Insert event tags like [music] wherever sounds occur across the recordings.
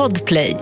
Podplay.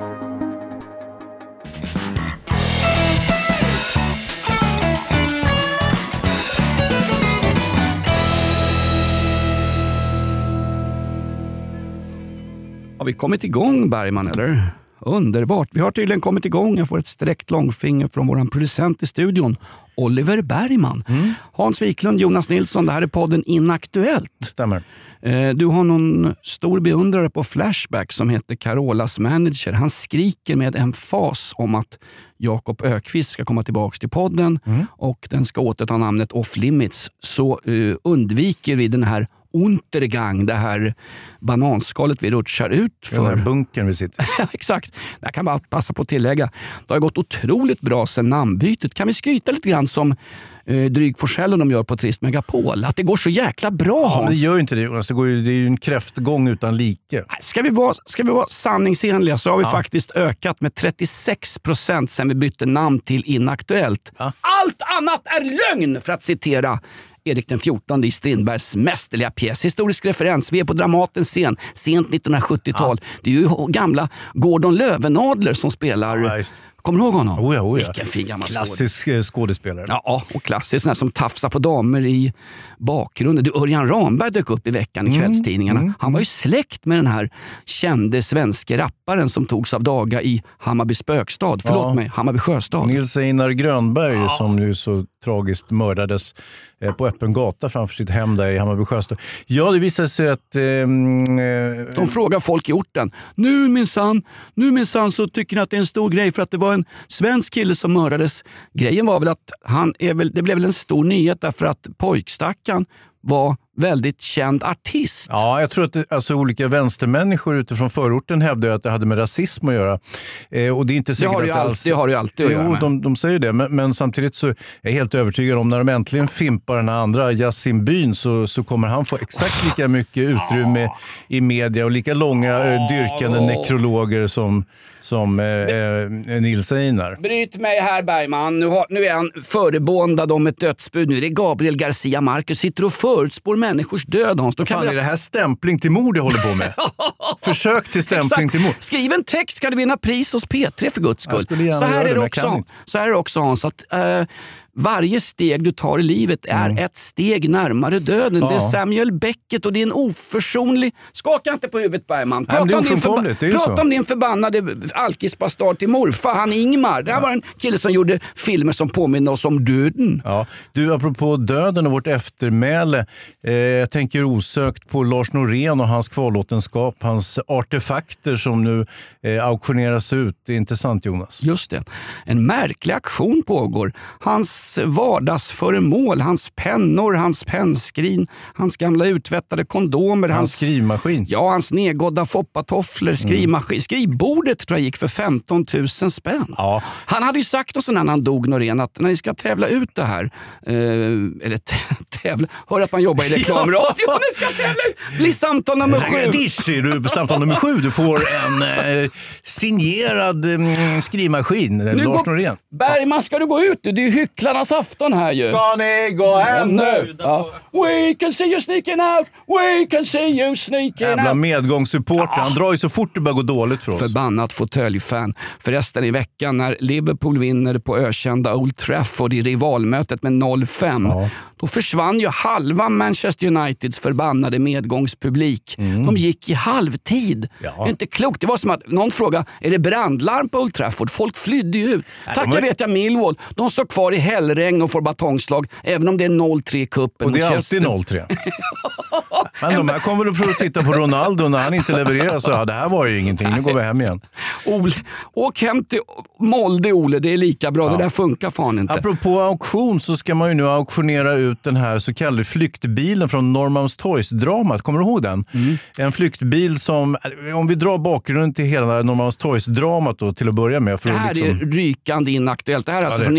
Har vi kommit igång Bergman eller? Underbart. Vi har tydligen kommit igång. Jag får ett sträckt långfinger från vår producent i studion, Oliver Bergman. Hans Wiklund, Jonas Nilsson. Det här är podden Inaktuellt. Stämmer. Eh, Du har någon stor beundrare på Flashback som heter Carolas manager. Han skriker med en fas om att Jakob Ökvist ska komma tillbaka till podden och den ska återta namnet Off Limits. Så eh, undviker vi den här Untergang, det här bananskalet vi rutschar ut Den här för. bunkern vi sitter i. [laughs] Ja, Exakt. Jag kan bara passa på att tillägga. Det har gått otroligt bra sedan namnbytet. Kan vi skryta lite grann som eh, Dryg Forssell och de gör på Trist Megapol? Att det går så jäkla bra Ja, men det Hans. gör ju inte det Jonas. Det, går ju, det är ju en kräftgång utan like. Ska vi vara, ska vi vara sanningsenliga så har vi faktiskt ökat med 36 procent sen vi bytte namn till Inaktuellt. Ja. Allt annat är lögn för att citera Erik den 14 i Strindbergs mästerliga pjäs. Historisk referens. Vi är på Dramatens scen, sent 1970-tal. Det är ju gamla Gordon Löwenadler som spelar. Ja. Kommer du ihåg honom? Oh ja, oh ja. Vilken fin gammal. Klassisk eh, skådespelare. Ja, och klassiskt sån som tafsar på damer i bakgrunden. Du, Örjan Ramberg dök upp i veckan Mm, i kvällstidningarna. Han var ju släkt med den här kände svenske rapparen som togs av daga i Hammarby spökstad. Förlåt Ja. mig, Hammarby sjöstad. Nils Einar Grönberg som ju så tragiskt mördades eh, på öppen gata framför sitt hem där i Hammarby sjöstad. Ja, det visade sig att... ehm, eh, De frågar folk i orten. Nu minsann, nu minsann så tycker ni att det är en stor grej för att det var en svensk kille som mördades. Grejen var väl att han är väl, det blev väl en stor nyhet därför att pojkstackaren var väldigt känd artist. Ja, jag tror att det, alltså, olika vänstermänniskor utifrån förorten hävdar att det hade med rasism att göra. Eh, och det är inte säkert har det, ju att alltid, alls... det har ju alltid att göra Jo, med. de, de säger det, men, men samtidigt så är jag helt övertygad om när de äntligen fimpar den här andra Yasin Byn så, så kommer han få exakt lika mycket utrymme i media och lika långa eh, dyrkande nekrologer som, som eh, eh, Nils Einar. Bryt mig här Bergman. Nu, har, nu är han förebåndad om ett dödsbud. Nu är det Gabriel Garcia Marquez. Sitter och förutspår människors död Hans. Då kan Fan, vi- är det här stämpling till mord jag håller på med? [laughs] Försök till stämpling Exakt. till mord. Skriv en text kan du vinna pris hos P3 för guds skull. Så här, är det, också, så här är det också Hans, att eh, varje steg du tar i livet är Mm. ett steg närmare döden. Det är Samuel Beckett och det är en oförsonlig... Skaka inte på huvudet Bergman. Nej, det är om din, ju prata så. om din förbannade alkisbastard till morfar, han Ingmar. Det här var en kille som gjorde filmer som påminner oss om döden. Ja. Du, apropå döden och vårt eftermäle. Eh, jag tänker osökt på Lars Norén och hans kvarlåtenskap, hans artefakter som nu eh, auktioneras ut. Det är intressant Jonas. Just det. En märklig aktion pågår. Hans vardagsföremål, hans pennor, hans pennskrin, hans gamla uttvättade kondomer, Hans skrivmaskin. Ja, hans nedgådda foppatofflor, skrivmaskin. Skrivbordet tror jag gick för 15 000 spänn. Ja. Han hade ju sagt oss när han dog Norén att när ni ska tävla ut det här, eh, eller [laughs] tävla, hör att man jobbar i [laughs] reklamradio, ni ska tävla ut, bli samtal nummer sju. Dish är du på samtal nummer sju. Du får en eh, signerad mm, skrivmaskin. Nu Lars Norén. Bergman, ska du gå ut? Det är ju hycklarnas afton här ju. Ska ni gå hem nu? Ja. We can see you sneaking out, we can see you sneaking Jävla out. medgångssupporter. Han drar ju så fort det börjar gå dåligt för oss. Förbannat fåtöljfan. Förresten i veckan när Liverpool vinner på ökända Old Trafford i rivalmötet med 0-5. Då försvann ju halva Manchester Uniteds förbannade medgångspublik. De gick i halvtid. Mm. Ja. Det är inte klokt. Det var som att någon frågade, är det brandlarm på Old Trafford? Folk flydde ju ut. Tack de var- jag vet jag Millwall. De står kvar i hällregn och får batongslag även om det är 0-3 i cupen Och det är alltid 0-3. [laughs] Men de här kommer väl för att titta på Ronaldo när han inte levererar så ja, det här var ju ingenting. Nu går vi hem igen. Ole, åk hem till Molde Ole, det är lika bra. Det där funkar fan inte. Apropå auktion så ska man ju nu auktionera ut den här så kallade flyktbilen från Norrmalmstorgsdramat. Kommer du ihåg den? En flyktbil som, om vi drar bakgrunden till hela Norrmalmstorgsdramat då till att börja med. För Det här liksom, är rykande inaktuellt. Det här är alltså det- från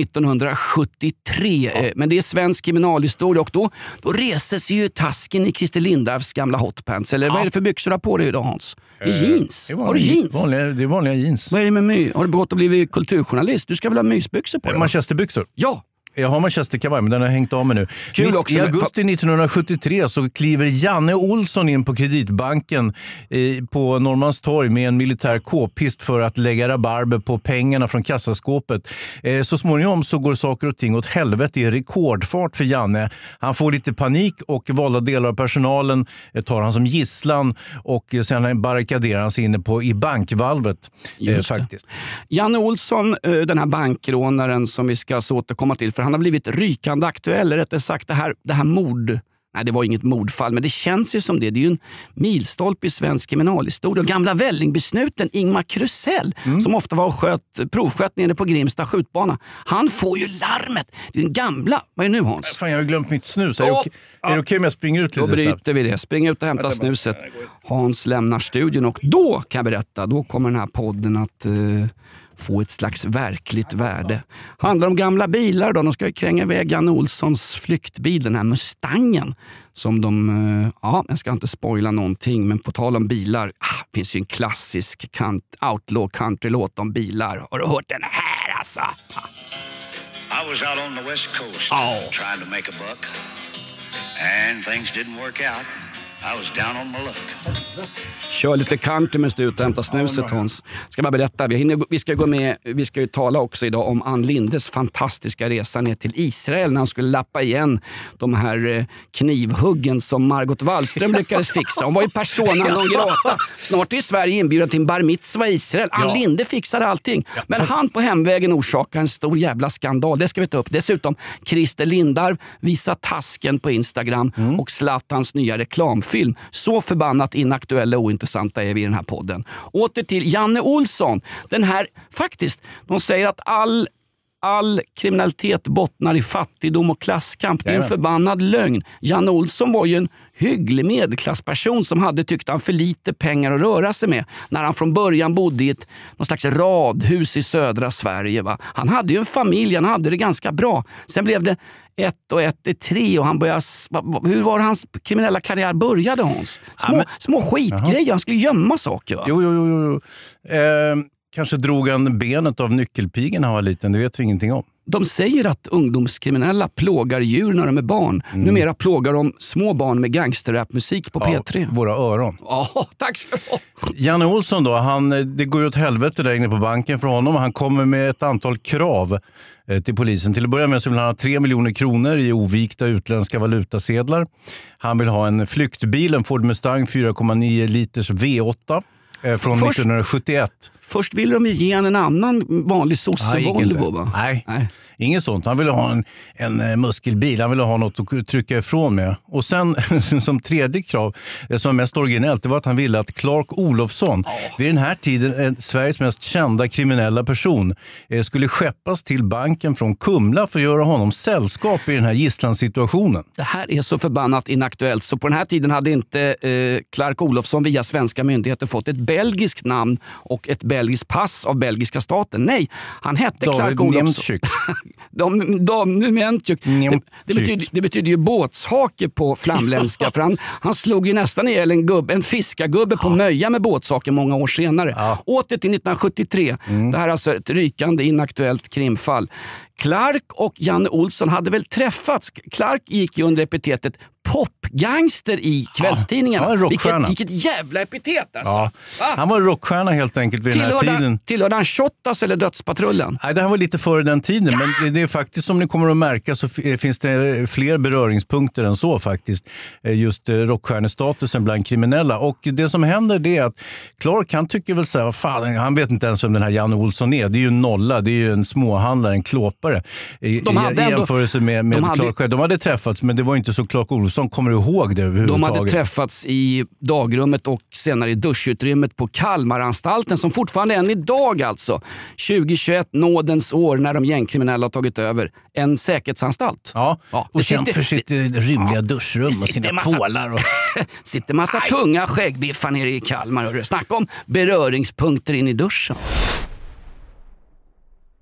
1973. eh, Men det är svensk kriminalhistoria och då, då reses ju tasken i Christer Lindarws gamla hotpants. Eller vad är det för byxor du har på dig idag Hans? Det är jeans. det är Har du jeans? Vanliga, det är vanliga jeans. Vad är det med my? Har du gått och blivit kulturjournalist? Du ska väl ha mysbyxor på dig? va? Manchesterbyxor. Ja, Jag har manchesterkavaj, men den har hängt av mig nu. Kul också, I augusti 1973 så kliver Janne Olsson in på Kreditbanken eh, på Norrmalmstorg med en militär k-pist för att lägga rabarber på pengarna från kassaskåpet. Eh, så småningom så går saker och ting åt helvete i rekordfart för Janne. Han får lite panik och valda delar av personalen eh, tar han som gisslan och sen barrikaderar han sig inne på, i bankvalvet. Eh, faktiskt. Janne Olsson, den här bankrånaren som vi ska återkomma till, för han har blivit rykande aktuell. eller Rättare sagt, det här, det här mord... Nej, det var inget mordfall, men det känns ju som det. Det är ju en milstolpe i svensk kriminalhistoria. Gamla vällingbysnuten Ingmar Krusell, Mm. som ofta var och sköt, provsköt nere på Grimsta skjutbana. Han får ju larmet. Det är den gamla... Vad är det nu Hans? Fan, jag har glömt mitt snus. Är det Ja. okej är det okej om jag springer ut Då lite snabbt? bryter vi det. Spring ut och hämta snuset. Hans lämnar studion och då kan jag berätta, då kommer den här podden att eh, få ett slags verkligt värde. Handlar om gamla bilar då. De ska ju kränga iväg Janne Olssons flyktbil, den här Mustangen. Som de, eh, ja, jag ska inte spoila någonting, men på tal om bilar. Ah, det finns ju en klassisk kant, outlaw countrylåt om bilar. Har du hört den här alltså? I was out on the west coast Oh. trying to make a buck, and things didn't work out. Kör lite country med ut och hämta snuset Hans. Ska bara berätta, vi, hinner, vi, ska gå med, vi ska ju tala också idag om Ann Lindes fantastiska resa ner till Israel när hon skulle lappa igen de här eh, knivhuggen som Margot Wallström lyckades fixa. Hon var ju persona non [laughs] grata. Snart är Sverige inbjuden till en bar mitzva i Israel. Ann Ja. Linde fixade allting. Men han på hemvägen orsakade en stor jävla skandal. Det ska vi ta upp. Dessutom Christer Lindarw visar tasken på Instagram Mm. och Zlatans nya reklamfilm. Så förbannat inaktuella och ointressanta är vi i den här podden. Åter till Janne Olsson. Den här, faktiskt, de säger att all All kriminalitet bottnar i fattigdom och klasskamp. Det är en förbannad lögn. Janne Olsson var ju en hygglig medelklassperson som hade tyckt han för lite pengar att röra sig med när han från början bodde i ett någon slags radhus i södra Sverige. Va? Han hade ju en familj, han hade det ganska bra. Sen blev det ett och ett är tre och han va- Hur var hans kriminella karriär började Hans? Små, men- små skitgrejer, han skulle gömma saker. Va? Jo, jo, jo. jo. Eh, kanske drog han benet av nyckelpigan när han var liten. Det vet vi ingenting om. De säger att ungdomskriminella plågar djur när de är barn. Mm. Numera plågar de små barn med gangsterrapmusik på P3. Våra öron. Ja, [laughs] tack ska du ha. Janne Olsson då, han, eh, det går ju åt helvete där inne på banken för honom. Han kommer med ett antal krav eh, till polisen. Till att börja med så vill han ha 3 miljoner kronor i ovikta utländska valutasedlar. Han vill ha en flyktbil, en Ford Mustang 4,9 liters V8 eh, från Först- 1971. Först ville de ge en annan vanlig sosse-Volvo. Nej, Nej. Inget sånt. Han ville ha en, en eh, muskelbil. Han ville ha något att trycka ifrån med. Och sen [laughs] som tredje krav, det som var mest originellt, det var att han ville att Clark Olofsson, vid den här tiden eh, Sveriges mest kända kriminella person, eh, skulle skeppas till banken från Kumla för att göra honom sällskap i den här gisslansituationen. Det här är så förbannat inaktuellt. Så på den här tiden hade inte eh, Clark Olofsson via svenska myndigheter fått ett belgiskt namn och ett belgiskt pass av belgiska staten. Nej, han hette Clark David Olofsson. [laughs] Niemczyk. det, det, betyder, det betyder ju båtshake på flamländska. [laughs] för han, han slog ju nästan ihjäl en, gubb, en fiskargubbe på Möja med båtshake många år senare. Åter till 1973. Det här är alltså ett rykande inaktuellt krimfall. Clark och Janne Olsson hade väl träffats. Clark gick ju under epitetet popgangster i kvällstidningarna. Ja, en vilket, vilket jävla epitet alltså. Ja. Va? Han var rockstjärna helt enkelt vid den här Tillhörde, tiden. tillhörde han Shottaz eller Dödspatrullen? Nej, det här var lite före den tiden, men det- är faktiskt som ni kommer att märka så finns det fler beröringspunkter än så faktiskt. Eh, Just eh, rockstjärnestatusen bland kriminella. Och det som händer det är att Clark han tycker väl så här, fan, han vet inte ens vem den här Janne Olsson är. Det är ju en nolla, det är ju en småhandlare, en klåpare. I, De hade i, i jämförelse med, med de hade- Clark själv. De hade träffats, men det var inte så Clark Olsson kommer ihåg det De överhuvudtaget. hade träffats i dagrummet och senare i duschutrymmet på Kalmaranstalten som fortfarande än idag alltså, 2021, nådens år när de gängkriminella har tagit över, en säkerhetsanstalt. Ja, Ja, och sitter- för sitt eh, rymliga duschrum och sina massa- tvålar. Och... [laughs] sitter massa tunga skäggbiffar nere i Kalmar. Snacka om beröringspunkter in i duschen.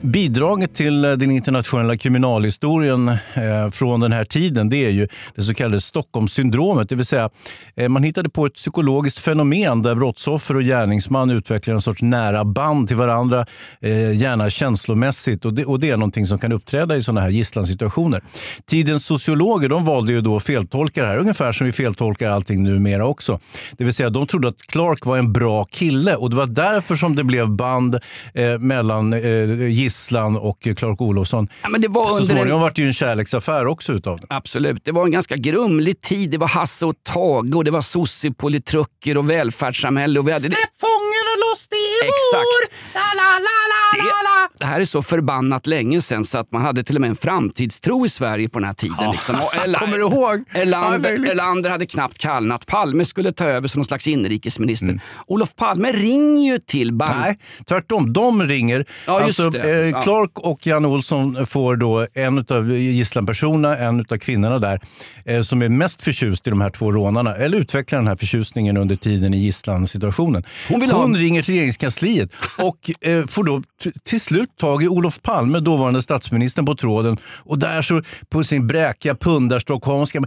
Bidraget till eh, den internationella kriminalhistorien eh, från den här tiden det är ju det så kallade Stockholmssyndromet. Det vill säga, eh, man hittade på ett psykologiskt fenomen där brottsoffer och gärningsman utvecklar en sorts nära band till varandra, gärna känslomässigt. Och det, och det är någonting som kan uppträda i sådana här gisslansituationer. Tidens sociologer de valde ju då att feltolka det här, ungefär som vi feltolkar allting numera också. Det vill säga, de trodde att Clark var en bra kille och det var därför som det blev band eh, mellan eh, Gisslan och Clark Olofsson. Ja, men det var Så under en- smånången var det ju en kärleksaffär också utav det. Absolut. Det var en ganska grumlig tid. Det var Hasse och Tage och det var sossepolitrucker och välfärdssamhälle. Och vi hade det... det är Exakt. La, la, la, la, la, la. Det här är så förbannat länge sedan så att man hade till och med en framtidstro i Sverige på den här tiden. Liksom. Och [laughs] Erla- Kommer du ihåg? Ja, Erlander. Erlander hade knappt kallnat. Palme skulle ta över som någon slags inrikesminister. Mm. Olof Palme ringer ju till bank... Nej, tvärtom. De ringer. Ja, just alltså, det. eh, Ja. Clark och Jan Olsson får då en av gisslanpersonerna, en av kvinnorna där, eh, som är mest förtjust i de här två rånarna, eller utvecklar den här förtjusningen under tiden i gisslansituationen. Hon vill ha- ringer till regeringskansliet och eh, får då till slut tag i Olof Palme, dåvarande statsministern, på tråden. Och där så på sin bräkiga pundarstockholmska.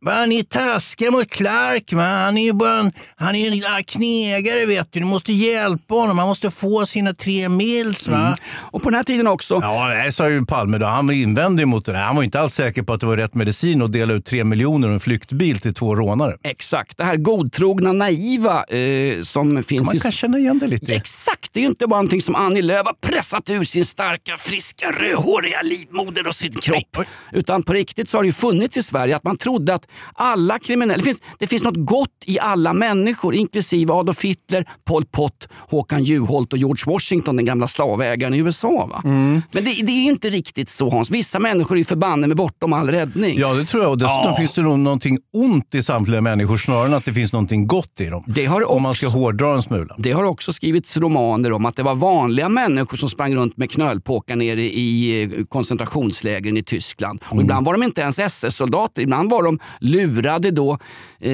Vad ni är taskiga mot Clark. Va? Han är ju bara en, han är en knegare vet du. Du måste hjälpa honom. Han måste få sina tre mils. Va? Och på den här tiden också. Ja, det sa ju Palme då. Han invände mot det där. Han var inte alls säker på att det var rätt medicin att dela ut tre miljoner och en flyktbil till två rånare. Exakt, det här godtrogna, naiva eh, som finns i... känna igen det lite. Exakt, det är ju inte bara någonting som Annie Lööf har pressat ur sin starka, friska, rödhåriga livmoder och sin kropp. Utan på riktigt så har det ju funnits i Sverige att man trodde att alla kriminella... Det finns, det finns något gott i alla människor, inklusive Adolf Hitler, Pol Pot, Håkan Juholt och George Washington, den gamla slavägaren i USA. Va? Men det, det är inte riktigt så Hans. Vissa människor är ju förbanne med bortom all räddning. Ja, det tror jag. Och dessutom Ja. finns det nog någonting ont i samtliga människor snarare än att det finns någonting gott i dem. Det har Om man ska också- hårdra en smula. Det har också skrivits romaner om att det var vanliga människor som sprang runt med knölpåkar nere i eh, koncentrationslägren i Tyskland. Och ibland var de inte ens SS-soldater, ibland var de lurade då, eh,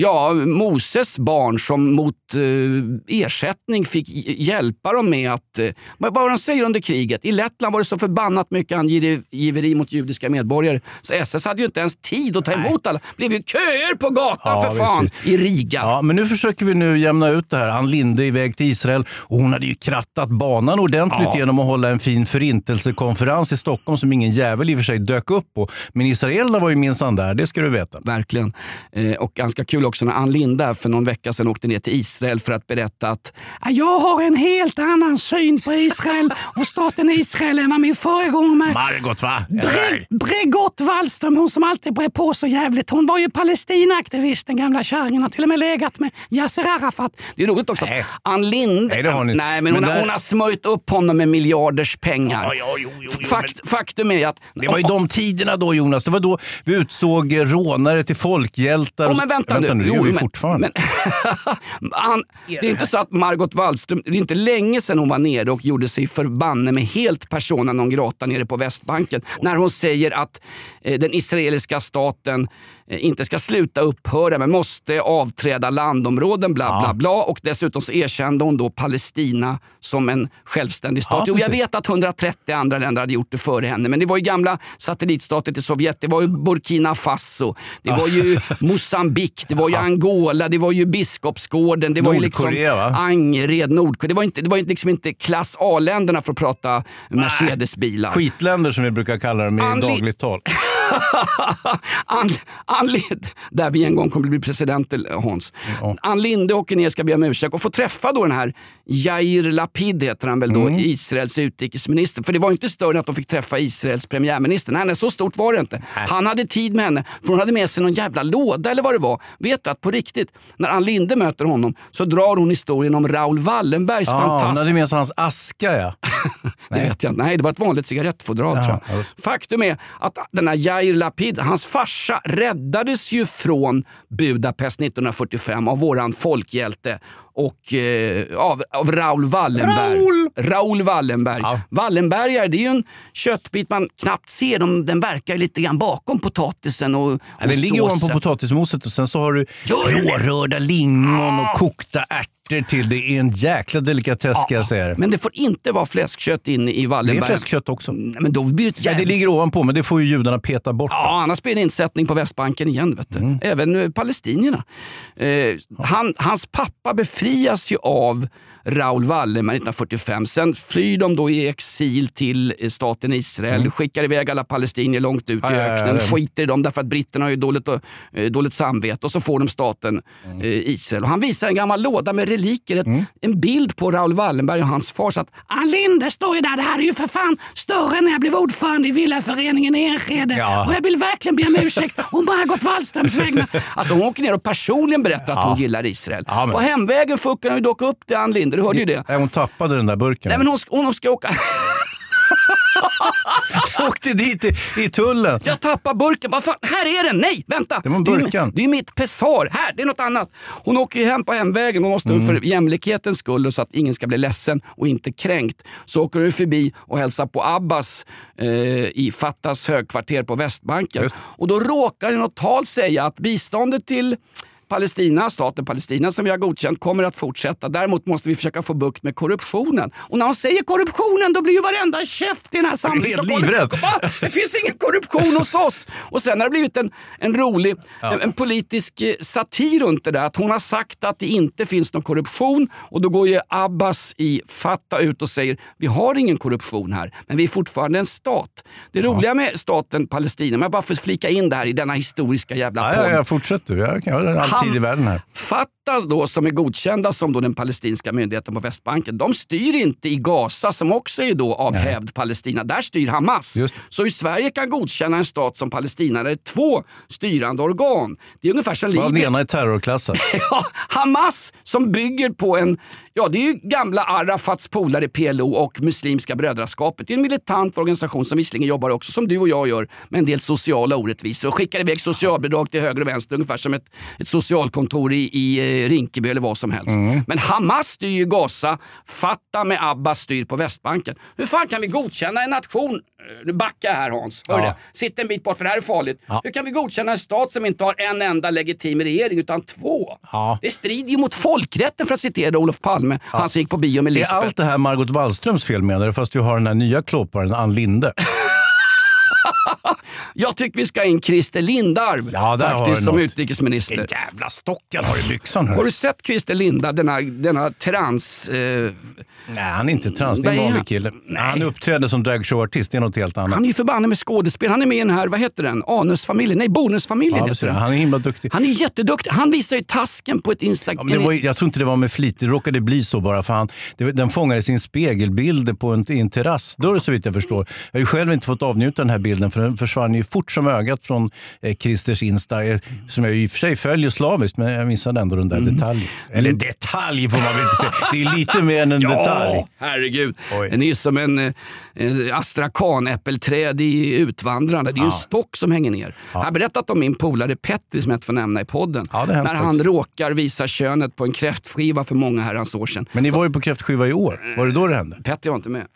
ja, Moses barn som mot eh, ersättning fick hjälpa dem med att, eh, vad vad de säger under kriget, i Lettland var det så förbannat mycket angiveri mot judiska medborgare så SS hade ju inte ens tid att ta emot alla. Det blev ju köer på gatan Ja, för fan visst. i Riga. Ja, men nu försöker vi nu jämna ut det här. Ann Linde iväg till Israel. Och hon hade ju krattat banan ordentligt Ja. genom att hålla en fin förintelsekonferens i Stockholm som ingen jävel i och för sig dök upp på. Men israelerna var ju minsann där, det ska du veta. Verkligen. Eh, och ganska kul också när Ann Linde för någon vecka sedan åkte ner till Israel för att berätta att "Ah, jag har en helt annan syn på Israel och staten Israel än vad min föregångare Margot va? Bre- Bregott Wallström, hon som alltid brer på så jävligt. Hon var ju Palestinaaktivist, den gamla kärringen. Har till och med legat med Yasser Arafat. Det är roligt också Nej. Ann Linde... Nej, det har ni. Nej, men, hon, Men har, där- hon har smörjt upp honom med miljarders pengar. Ja, ja, jo, jo, jo, Fakt, faktum är att... Det var ju de tiderna då Jonas. Det var då vi utsåg eh, rånare till folkhjältar. Oh, och- men vänta, nu. det gör vi men- fortfarande. Men, [laughs] han, det är inte så att Margot Wallström, det är inte länge sedan hon var nere och gjorde sig förbanne med helt persona non grata nere på Västbanken. När hon säger att eh, den israeliska staten inte ska sluta upphöra men måste avträda landområden bla bla bla. Och dessutom så erkände hon då Palestina som en självständig stat. Ja, jo, jag vet att 130 andra länder hade gjort det före henne men det var ju gamla satellitstater till Sovjet. Det var ju Burkina Faso, det var ju [laughs] Mosambik, det var ju Angola, det var ju Biskopsgården, det var ju liksom va? Angered, Nordkorea. Det var, inte, det var liksom inte klass A-länderna för att prata Mercedesbilar. Skitländer som vi brukar kalla dem i Anli- dagligt tal. [laughs] [laughs] Ann, Ann Linde, där vi en gång kommer bli presidenter Hans. Ja. Ann Linde åker ner, ska be om ursäkt och får träffa då den här Jair Lapid, heter han väl då, Mm. Israels utrikesminister. För det var inte större än att de fick träffa Israels premiärminister. Nej, nej, så stort var det inte. Han hade tid med henne, för hon hade med sig någon jävla låda eller vad det var. Vet du att på riktigt, när Ann Linde möter honom så drar hon historien om Raoul Wallenbergs Ja, hon fantastiska hade med sig hans aska ja. [laughs] det vet jag inte. Nej, det var ett vanligt cigarettfodral Ja, tror jag. just. Faktum är att den här Jair Lapid, hans farsa räddades ju från Budapest 1945 av våran folkhjälte och eh, av, av Raoul Wallenberg. Raoul! Raoul Wallenberg. Ja. Wallenbergare, det är ju en köttbit man knappt ser. De, den verkar lite grann bakom potatisen och, och Ja, Den ligger ovanpå potatismoset och sen så har du rårörda lingon och kokta ärtor till. Det är en jäkla delikatess ska jag säga. Men det får inte vara fläskkött inne i Det är Wallenberg. fläskkött också. Nej, Men då blir det ett Ja, det jävla ligger ovanpå, men det får ju judarna peta bort. Ja, annars blir det insättning på Västbanken igen. Vet du. Mm. Även eh, palestinierna. Eh, han, hans pappa befrias ju av Raoul Wallenberg 1945. Sen flyr de då i exil till eh, staten Israel, skickar iväg alla palestinier långt ut i Mm. Ja, ja, ja, öknen, det- skiter i dem därför att britterna har ju dåligt, eh, dåligt samvete och så får de staten Mm. eh, Israel. Och han visar en gammal låda med reliker, ett, en bild på Raoul Wallenberg och hans far. Så att Ann Linde står ju där, det här är ju för fan större än när jag blev ordförande i Villaföreningen i Enskede. Ja. Och jag vill verkligen be om ursäkt å Margot Wallströms vägnar. Alltså hon åker ner och personligen berättar att hon gillar Israel. Ja, men- På hemvägen fuckar hon ju dock upp till Ann Linde, du hörde ju det. Nej, hon tappade den där burken. Nej men hon, ska- hon ska åka... [laughs] åkte dit i, i tullen. Jag tappar burken. Vad fan, här är den! Nej, vänta! Det var burken. Det är mitt pessar. Här, det är något annat. Hon åker ju hem på hemvägen. Hon måste Mm. för jämlikhetens skull och så att ingen ska bli ledsen och inte kränkt. Så åker hon förbi och hälsar på Abbas eh, i Fattas högkvarter på Västbanken. Just. Och då råkar i något tal säga att biståndet till Palestina, staten Palestina som vi har godkänt kommer att fortsätta. Däremot måste vi försöka få bukt med korruptionen. Och när hon säger korruptionen då blir ju varenda käft i den här samlingen? Det finns ingen korruption hos oss. Och sen har det blivit en, en rolig en, en politisk eh, satir runt det där. Att hon har sagt att det inte finns någon korruption och då går ju Abbas i Fatta ut och säger vi har ingen korruption här men vi är fortfarande en stat. Det roliga med staten Palestina, om jag bara får flika in det här i denna historiska jävla Ja, podd. ja, ja, fortsätt du. Jag kan all tid i världen här. Fatah då, som är godkända som då den palestinska myndigheten på Västbanken, de styr inte i Gaza som också är då av hävd Palestina. Där styr Hamas. Just. Så hur Sverige kan godkänna en stat som Palestina där det är två styrande organ. Det är ungefär som Varav den Libyen. ena är terrorklassad. [laughs] Ja, Hamas som bygger på en, ja det är ju gamla Arafats polare PLO och Muslimska brödraskapet. Det är en militant organisation som visserligen jobbar också som du och jag gör med en del sociala orättvisor och skickar iväg socialbidrag till höger och vänster ungefär som ett, ett socialkontor i, i eh, Rinkeby eller vad som helst. Men Hamas styr ju Gaza, Fatah med Abbas styr på Västbanken. Hur fan kan vi godkänna en nation, eh, nu backar jag här Hans, hör Ja. det? Sitt en bit bort för det här är farligt. Hur kan vi godkänna en stat som inte har en enda legitim regering utan två? Ja. Det strider ju mot folkrätten för att citera Olof Palme, han som gick på bio med Är Lisbeth. allt det här Margot Wallströms fel menar du? Fast vi har den här nya klåparen Ann Linde. [laughs] Jag tycker vi ska in Christer Lindarw Ja, faktiskt som något. utrikesminister. Vilken jävla stock han har i byxan. Har du sett Christer Lindarw, denna, denna trans... Eh, Nej, han är inte trans. Det är en vanlig han? kille. Han uppträder som dragshowartist. Det är något helt annat. han är ju förbannad med skådespel. Han är med i den här, vad heter den? Anusfamiljen? Nej, Bonusfamiljen Ja, heter den. han är himla duktig. Han är jätteduktig. Han visar ju tasken på ett Ja, Instagram. var, ju- jag tror inte det var med flit, det råkade bli så bara för han. Det, den fångade sin spegelbild på en, en terrassdörr så vitt jag förstår. Jag har ju själv inte fått avnjuta den här bilden för den försvann ju fort som ögat från eh, Christers Insta, eh, som jag i och för sig följer slaviskt, men jag missade ändå den där Mm. detaljen. Eller detalj får man väl inte säga. Det är lite mer än en [laughs] detalj. Ja, herregud. Oj. Den är som en eh, astrakanäppelträd i Utvandrande. Det är ju en stock som hänger ner. Jag har berättat om min polare Petri som jag inte får nämna i podden. Ja, när han faktiskt. råkar visa könet på en kräftskiva för många herrans år sedan. Men ni var ju på kräftskiva i år. Var det då det hände? Petri var inte med.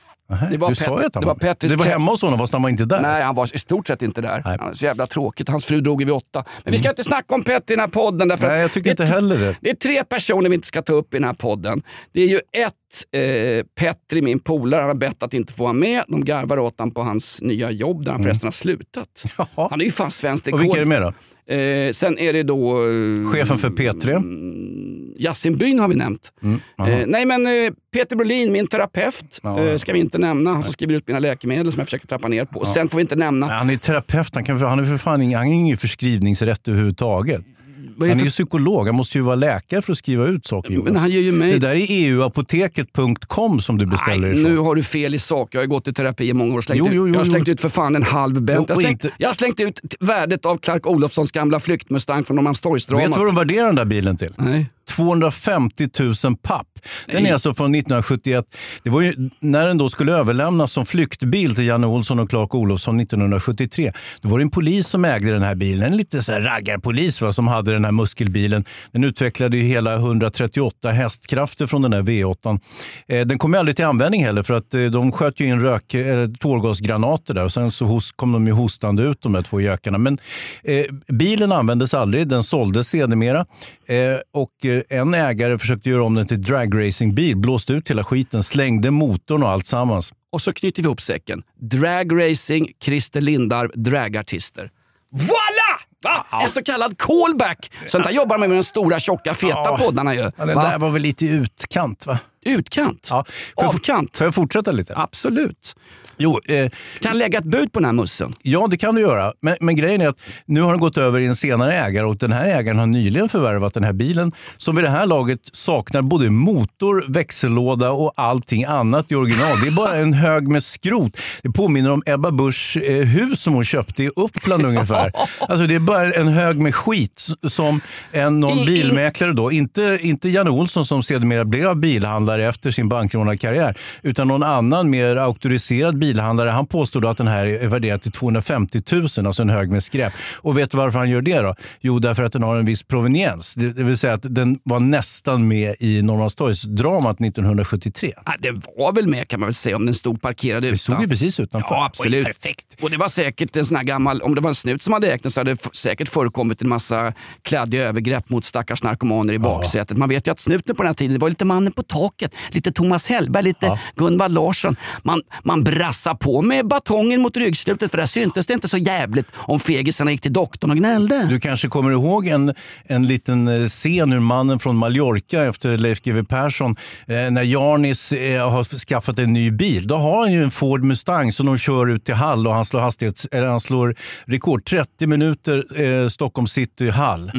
Det var du Pet- sa ju att han det var. Pettis Det var hemma hos honom fast han var inte där. Nej, han var i stort sett inte där. Nej. Han var så jävla tråkigt. Hans fru dog vid åtta. Men vi ska inte snacka om Petri i den här podden. Därför Nej, jag tycker inte heller det. Det är tre personer vi inte ska ta upp i den här podden. Det är ju ett, eh, Petri, min polare, har bett att inte få vara med. De garvar åt honom på hans nya jobb där han förresten har slutat. Mm. [laughs] Jaha. Han är ju fan svenskt Och vilka är det rekord. med då? Eh, sen är det då... Eh, Chefen för P3? Yasin Byn har vi nämnt. jaha. eh, nej men eh, Peter Brolin, min terapeut, Ja, eh, ja. ska vi inte nämna. Han som skriver ut mina läkemedel som jag försöker trappa ner på. Och Sen får vi inte nämna... Han är terapeut, han, kan, han har för fan han har ingen förskrivningsrätt överhuvudtaget. Han är ju psykolog, han måste ju vara läkare för att skriva ut saker. Men Jonas. han ger ju mig... Det där är euapoteket.com som du beställer Nej, ifrån. nu har du fel i sak. Jag har gått i terapi i många år. Slängt Jo, jo, jo, jag har slängt ut för fan en halv Bent. Jag, inte- jag har slängt ut värdet av Clark Olofssons gamla flyktmustang från Vet du vad Norrmalmstorgsdramat. de värderar den där bilen till? Nej. 250 000 papp. Den Nej. är alltså från 1971. Det var ju när den då skulle överlämnas som flyktbil till Janne Olsson och Clark Olofsson 1973. Då var det en polis som ägde den här bilen. En lite så här raggarpolis va, som hade den här muskelbilen. Den utvecklade ju hela 138 hästkrafter från den där V8. Eh, den kom ju aldrig till användning heller för att eh, de sköt ju in rök, eller tårgasgranater där och sen så host, kom de ju hostande ut de där två gökarna. Men eh, bilen användes aldrig. Den såldes sedermera. Eh, och eh, en ägare försökte göra om den till dragracingbil, blåste ut hela skiten, slängde motorn och allt sammans. Och så knyter vi ihop säcken. Dragracing, Christer Lindarw, dragartister. Voila! Va? En så kallad callback. Sånt där jobbar man med de stora, tjocka, feta Ja. poddarna ju. Ja, den Va? där var väl lite utkant va? Utkant? Ja. Får Avkant? Får jag fortsätta lite? Absolut. Jo, eh, Kan lägga ett bud på den här mussen? Ja, det kan du göra. Men, men grejen är att nu har den gått över i en senare ägare och den här ägaren har nyligen förvärvat den här bilen som vid det här laget saknar både motor, växellåda och allting annat i original. Det är bara en hög med skrot. Det påminner om Ebba Buschs eh, hus som hon köpte i Uppland ungefär. Alltså det är bara en hög med skit som en, någon I- bilmäklare då, inte, inte Janne Olsson som sedermera blev bilhandlare efter sin bankrånarkarriär, utan någon annan mer auktoriserad bilhandlare. Han påstod då att den här är värderad till 250 000, alltså en hög med skräp. Och vet du varför han gör det då? Jo, därför att den har en viss proveniens. Det, det vill säga att den var nästan med i Norrmalmstorgsdramat 1973. Ja, det var väl med kan man väl säga om den stod parkerad Vi utan. stod ju precis utanför. Ja, absolut. Oj, perfekt. Och det var säkert en sån här gammal, om det var en snut som hade ägt den så hade det säkert förekommit en massa kladdiga övergrepp mot stackars narkomaner i baksätet. Man vet ju att snuten på den här tiden, det var lite Mannen på taket, lite Thomas Hellberg, lite Ja. Gunvald Larsson. Man, man brassade på med batongen mot ryggslutet för där syntes det inte så jävligt om fegisarna gick till doktorn och gnällde. Du kanske kommer ihåg en, en liten eh, scen ur Mannen från Mallorca efter Leif GW Persson. Eh, när Jarnis eh, har skaffat en ny bil. Då har han ju en Ford Mustang som de kör ut till Hall och han slår, hastighets, eller han slår rekord. 30 minuter eh, Stockholm city Hall.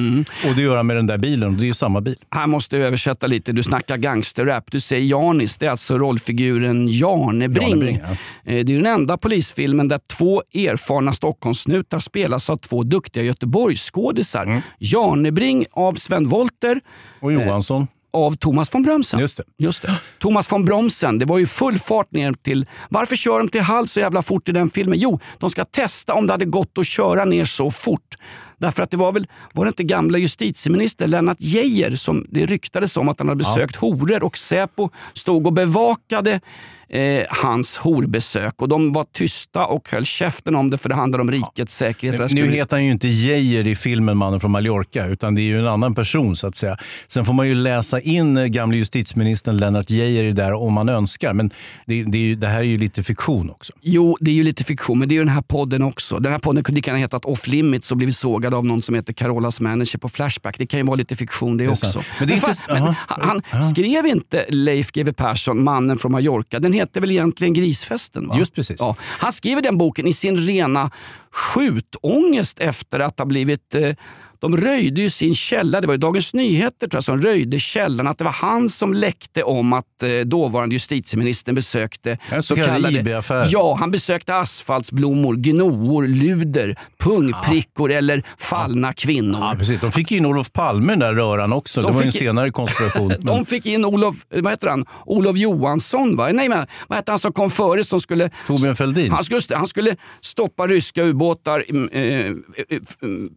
Och det gör han med den där bilen. Och det är ju samma bil. Här måste jag översätta lite. Du snackar gangsterrap. Du säger Janis. Det är alltså rollfiguren Janebring. Janebring, ja. Eh, Det är den enda polisfilmen där två erfarna Stockholmssnutar spelas av två duktiga Göteborgsskådisar. Mm. Janebring av Sven Wollter Och Johansson. av Thomas von Brömsen. Just det. Just det. Thomas von Bromsen, det var ju full fart ner till... Varför kör de till Hall så jävla fort i den filmen? Jo, de ska testa om det hade gått att köra ner så fort Därför att det var väl, var det inte gamla justitieminister Lennart Geijer som det ryktades om att han hade besökt horor och Säpo stod och bevakade eh, hans horbesök och de var tysta och höll käften om det för det handlade om rikets säkerhet. Men Det nu skulle- heter han ju inte Geijer i filmen Mannen från Mallorca, utan det är ju en annan person så att säga. Sen får man ju läsa in eh, gamle justitieministern Lennart Geijer i det där om man önskar, men det, det, ju, det här är ju lite fiktion också. Jo, det är ju lite fiktion, men det är ju den här podden också. Den här podden kunde lika gärna hetat Off Limits och blivit sågad av någon som heter Carolas manager på Flashback. Det kan ju vara lite fiktion det, är också. Men det fan, inte- men Jaha. han han skrev inte Leif GW Persson, Mannen från Mallorca. Den heter väl egentligen Grisfesten? Va? Just precis. Ja. Han skriver den boken i sin rena skjutångest efter att ha blivit eh, de röjde ju sin källa. Det var Dagens Nyheter tror jag, som röjde källan. Att det var han som läckte om att eh, dåvarande justitieministern besökte Ja, så kallade IB-affär. Ja, han besökte asfaltsblommor, gnoor, luder, pungprickor eller fallna kvinnor. Ja, precis. De fick in Olof Palme i den där röran också. De det var en senare konspiration. [laughs] Men- De fick in Olof, vad heter han? Olof Johansson, va? Nej, men, vad heter han som kom före som skulle... Torbjörn Fälldin. Han skulle, han skulle stoppa ryska ubåtar mm, eh, eh, eh,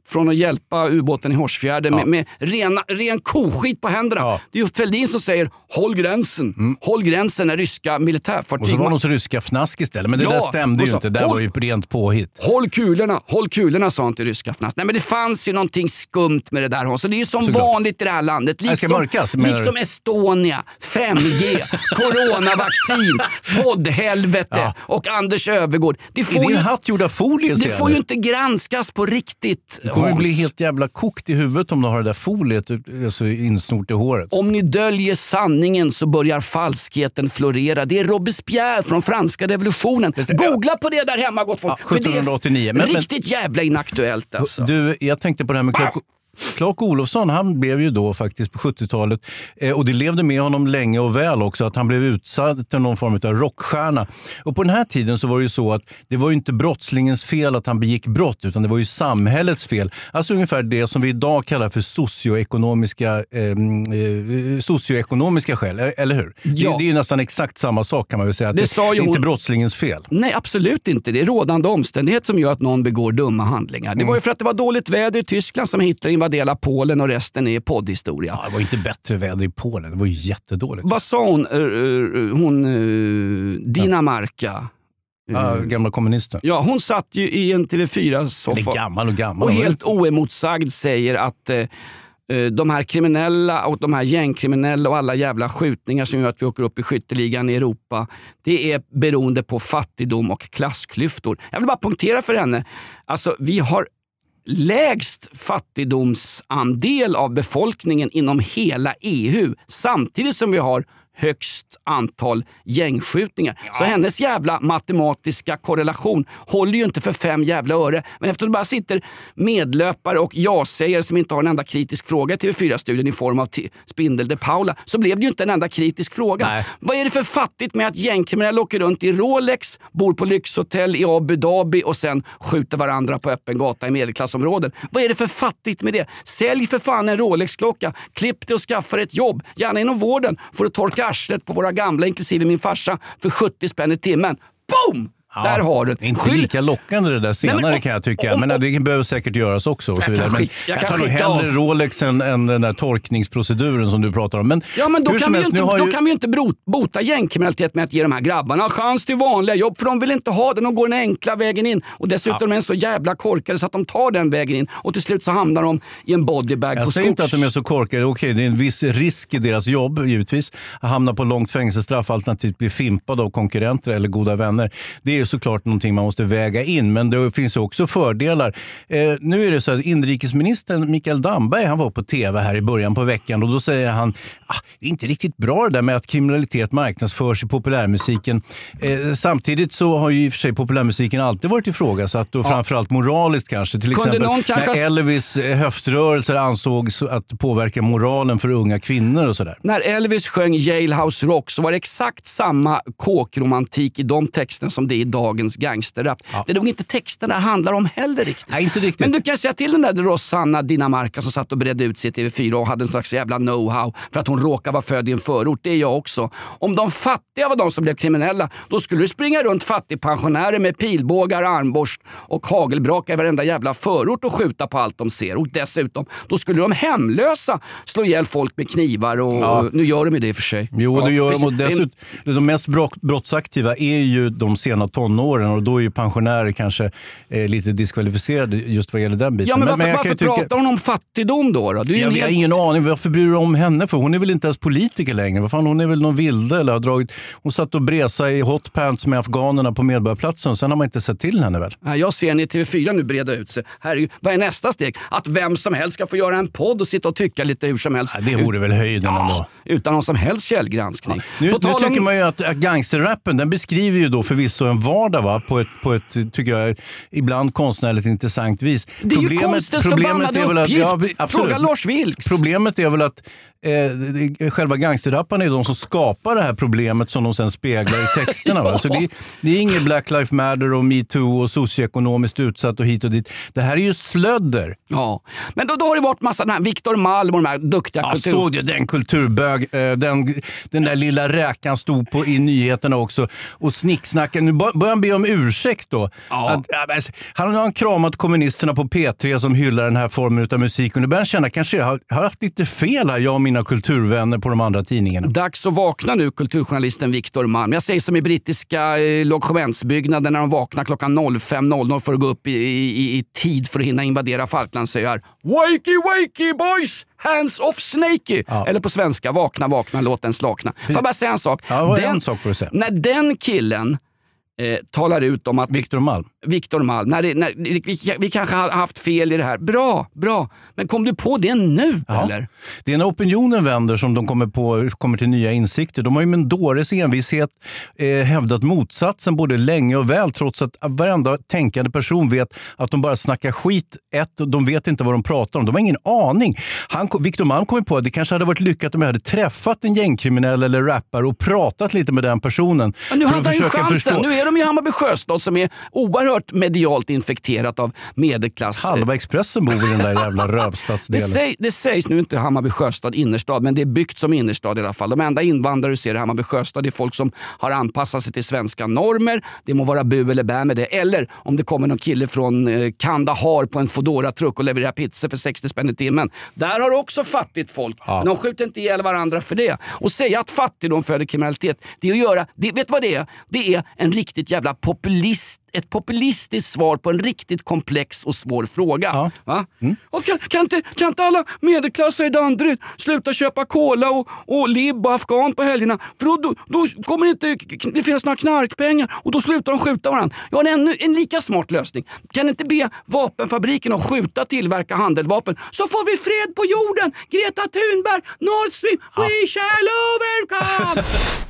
från att hjälpa ubåten i Hårsfjärden med, med rena, ren koskit på händerna. Ja. Det är ju Fälldin som säger håll gränsen. Håll gränsen när ryska Och militärfartyg... så var det någon ryska fnask istället, men det Ja, där stämde och ju så- inte. Det där Håll- var ju rent påhitt. Håll kulorna, håll kulorna sa till ryska fnask. Nej men det fanns ju någonting skumt med det där Hans. Och det är ju som Såklart. vanligt i det här landet. Det Liksom, mörkas, menar du? liksom Estonia, 5G, [laughs] coronavaccin, poddhelvete och Anders Övergård. Det får, din ju, hatt av folie det får jag ju inte granskas på riktigt Du kommer bli helt jävla kokt i huvudet om du har det där foliet alltså, insnort i håret. Om ni döljer sanningen så börjar falskheten florera. Det är Robespierre från franska revolutionen. det. Googla på det där hemma gott folk. Ja, För det är 1789. Men- men- riktigt jävla inaktuellt alltså. Du, jag tänkte på det här med Clark, Olofsson. Han blev ju då faktiskt på 70-talet, eh, och det levde med honom länge och väl också, att han blev utsatt till någon form av rockstjärna. Och på den här tiden så var det ju så att det var ju inte brottslingens fel att han begick brott, utan det var ju samhällets fel. Alltså ungefär det som vi idag kallar för socioekonomiska, eh, eh, socioekonomiska skäl, eh, eller hur? Ja. Det, det är ju nästan exakt samma sak kan man väl säga. Att Det det, det är inte brottslingens fel. Nej, absolut inte. Det är rådande omständighet som gör att någon begår dumma handlingar. Det var Mm. ju för att det var dåligt väder i Tyskland som Hitler invaderade Polen och resten är poddhistoria. Ja, det var inte bättre väder i Polen, det var ju jättedåligt. Vad sa hon, eh, eh, hon eh, Dinamarca? Ja, gamla kommunisten. Ja, hon satt ju i en Eller TV4-soffa gammal och gammal. och helt oemotsagd säger att de här kriminella och de här gängkriminella och alla jävla skjutningar som gör att vi åker upp i skytteligan i Europa. Det är beroende på fattigdom och klassklyftor. Jag vill bara punktera för henne. Alltså, vi har lägst fattigdomsandel av befolkningen inom hela EU samtidigt som vi har högst antal gängskjutningar. Så hennes jävla matematiska korrelation håller ju inte för fem jävla öre. Men eftersom det bara sitter medlöpare och ja-sägare som inte har en enda kritisk fråga i TV4-studion i form av Spindel de Paula så blev det ju inte en enda kritisk fråga. Nej. Vad är det för fattigt med att gängkriminella åker runt i Rolex, bor på lyxhotell i Abu Dhabi och sen skjuter varandra på öppen gata i medelklassområden? Vad är det för fattigt med det? Sälj för fan en Rolex-klocka, klipp dig och skaffa dig ett jobb, gärna inom vården, får du torka arslet på våra gamla, inklusive min farsa, för 70 spänn i timmen. Boom! Där har du det Inte Skyll- lika lockande det där senare Nej, men- kan jag tycka. om- Men om- det behöver säkert göras också. Och så Jag vidare. Men jag jag tar nog hellre av. Rolex än, än den där torkningsproceduren som du pratar om. Men Ja, men då kan, vi helst, inte, då ju- kan vi ju inte bota gängkriminalitet med att ge de här grabbarna chans till vanliga jobb. För de vill inte ha det. De går den enkla vägen in. Och dessutom är de så jävla korkade så att de tar den vägen in. Och till slut så hamnar de i en bodybag Jag på säger inte att de är så korkade. Okej, det är en viss risk i deras jobb givetvis. Att hamna på långt fängelsestraff alternativt bli fimpad av konkurrenter eller goda vänner. Det är ju såklart någonting man måste väga in, men det finns också fördelar. Eh, nu är det så att inrikesministern Mikael Damberg han var på tv här i början på veckan och då säger han ah, det är inte riktigt bra det där med att kriminalitet marknadsförs i populärmusiken. Eh, samtidigt så har ju i och för sig populärmusiken alltid varit ifrågasatt och framförallt moraliskt kanske. Till Kunde exempel kanske- när Elvis eh, höftrörelser ansågs att påverka moralen för unga kvinnor och sådär. När Elvis sjöng Jailhouse Rock så var det exakt samma kåkromantik i de texterna som det är dagens gangsterrap. Det är nog inte texterna det handlar om heller riktigt. Nej, inte riktigt. Men du kan säga till den där Rosanna Dinamarca som satt och bredde ut sig i TV4 och hade en slags jävla know-how för att hon råkar vara född i en förort. Det är jag också. Om de fattiga var de som blev kriminella, då skulle det springa runt fattigpensionärer med pilbågar, armborst och hagelbrakar i varenda jävla förort och skjuta på allt de ser. Och dessutom, då skulle de hemlösa slå ihjäl folk med knivar och, Ja. och nu gör de ju det i och för sig. Jo, Ja, det gör de. Och dessutom, de mest brott- brottsaktiva är ju de sena tonåren och då är ju pensionärer kanske eh, lite diskvalificerade just vad gäller den biten. Ja, men varför, jag kan varför tycka- pratar hon om fattigdom då? då? Ju Jag, jag har helt- ingen aning. Varför bryr du om henne? för? Hon är väl inte ens politiker längre? Vad fan, hon är väl någon vilde eller har dragit... Hon satt och bresade i hotpants med afghanerna på Medborgarplatsen. Sen har man inte sett till henne väl? Nej, Jag ser henne i TV4 nu breda ut sig. Herregud, vad är nästa steg? Att vem som helst ska få göra en podd och sitta och tycka lite hur som helst. Det vore väl höjden ändå. Utan någon som helst källgranskning. Nu, På nu tal om- tycker man ju att, att gangsterrappen den beskriver ju då förvisso en vardag va? På, ett, på ett, tycker jag, ibland konstnärligt intressant vis. Det är ju konstens förbannade uppgift. Fråga Lars Vilks. Problemet är väl att eh, själva gangsterrapparna är de som skapar det här problemet som de sen speglar i texterna. Va? [laughs] Så det, det är inget Black Lives Matter och metoo och socioekonomiskt utsatt och hit och dit. Det här är ju slödder. Ja, men då, då har det varit massa, den här Viktor Malm och de här duktiga Ja, kultur... såg du den kulturbög, eh, den, den där lilla räkan stod på i nyheterna också och snicksnackade. Nu börjar han be om ursäkt då. Att, ja, men, han har kramat kommunisterna på P3 som hyllar den här formen av musik och nu börjar han känna kanske jag har, har haft lite fel här, jag och mina kulturvänner på de andra tidningarna. Dags att vakna nu, kulturjournalisten Viktor Malm. Jag säger som i brittiska eh, logementsbyggnaden när de vaknar klockan 05.00 för att gå upp i, i, i tid för att hinna invadera Falklandsöar. Wakey, wakey boys! Hands off snakey! Eller på svenska, vakna, vakna, låt den slakna. Får jag bara säga en sak? Ja, är en sak får du säga. När den killen eh, talar ut om att... Viktor Malm? Viktor Malm. När det, när, vi, vi kanske har haft fel i det här. Bra, bra. Men kom du på det nu Ja. eller? Det är när opinionen vänder som de kommer, på, kommer till nya insikter. De har ju med en dåres envishet eh, hävdat motsatsen både länge och väl trots att varenda tänkande person vet att de bara snackar skit. Ett, de vet inte vad de pratar om. De har ingen aning. Han, Victor Malm kom ju på att det kanske hade varit lyckat om jag hade träffat en gängkriminell eller rappare och pratat lite med den personen. Men nu för hade han ju försöka chansen. förstå. Nu är de i Hammarby Sjöstad som är oerhört medialt infekterat av medelklass. Halva Expressen bor i den där jävla Det, rövstadsdelen. säg, det sägs nu inte Hammarby Sjöstad innerstad, men det är byggt som innerstad i alla fall. De enda invandrare du ser i Hammarby Sjöstad det är folk som har anpassat sig till svenska normer. Det må vara bu eller bä med det. Eller om det kommer någon kille från eh, Kandahar på en fodora truck och levererar pizza för 60 spänn i timmen. Där har du också fattigt folk. Men de skjuter inte ihjäl varandra för det. Och säga att fattigdom föder kriminalitet, det är att göra... Det, vet du vad det är? Det är en riktigt jävla populist, ett populistiskt svar på en riktigt komplex och svår fråga. Va? Och kan, kan, inte, kan inte alla medelklassare i Danderyd sluta köpa cola och, och libb och afghan på helgerna? För då, då, då kommer det inte det finnas några knarkpengar och då slutar de skjuta varandra. Jag har en, en lika smart lösning. Kan inte be vapenfabriken att skjuta tillverka handeldvapen så får vi fred på jorden. Greta Thunberg, Nord Stream, we shall overcome! [laughs]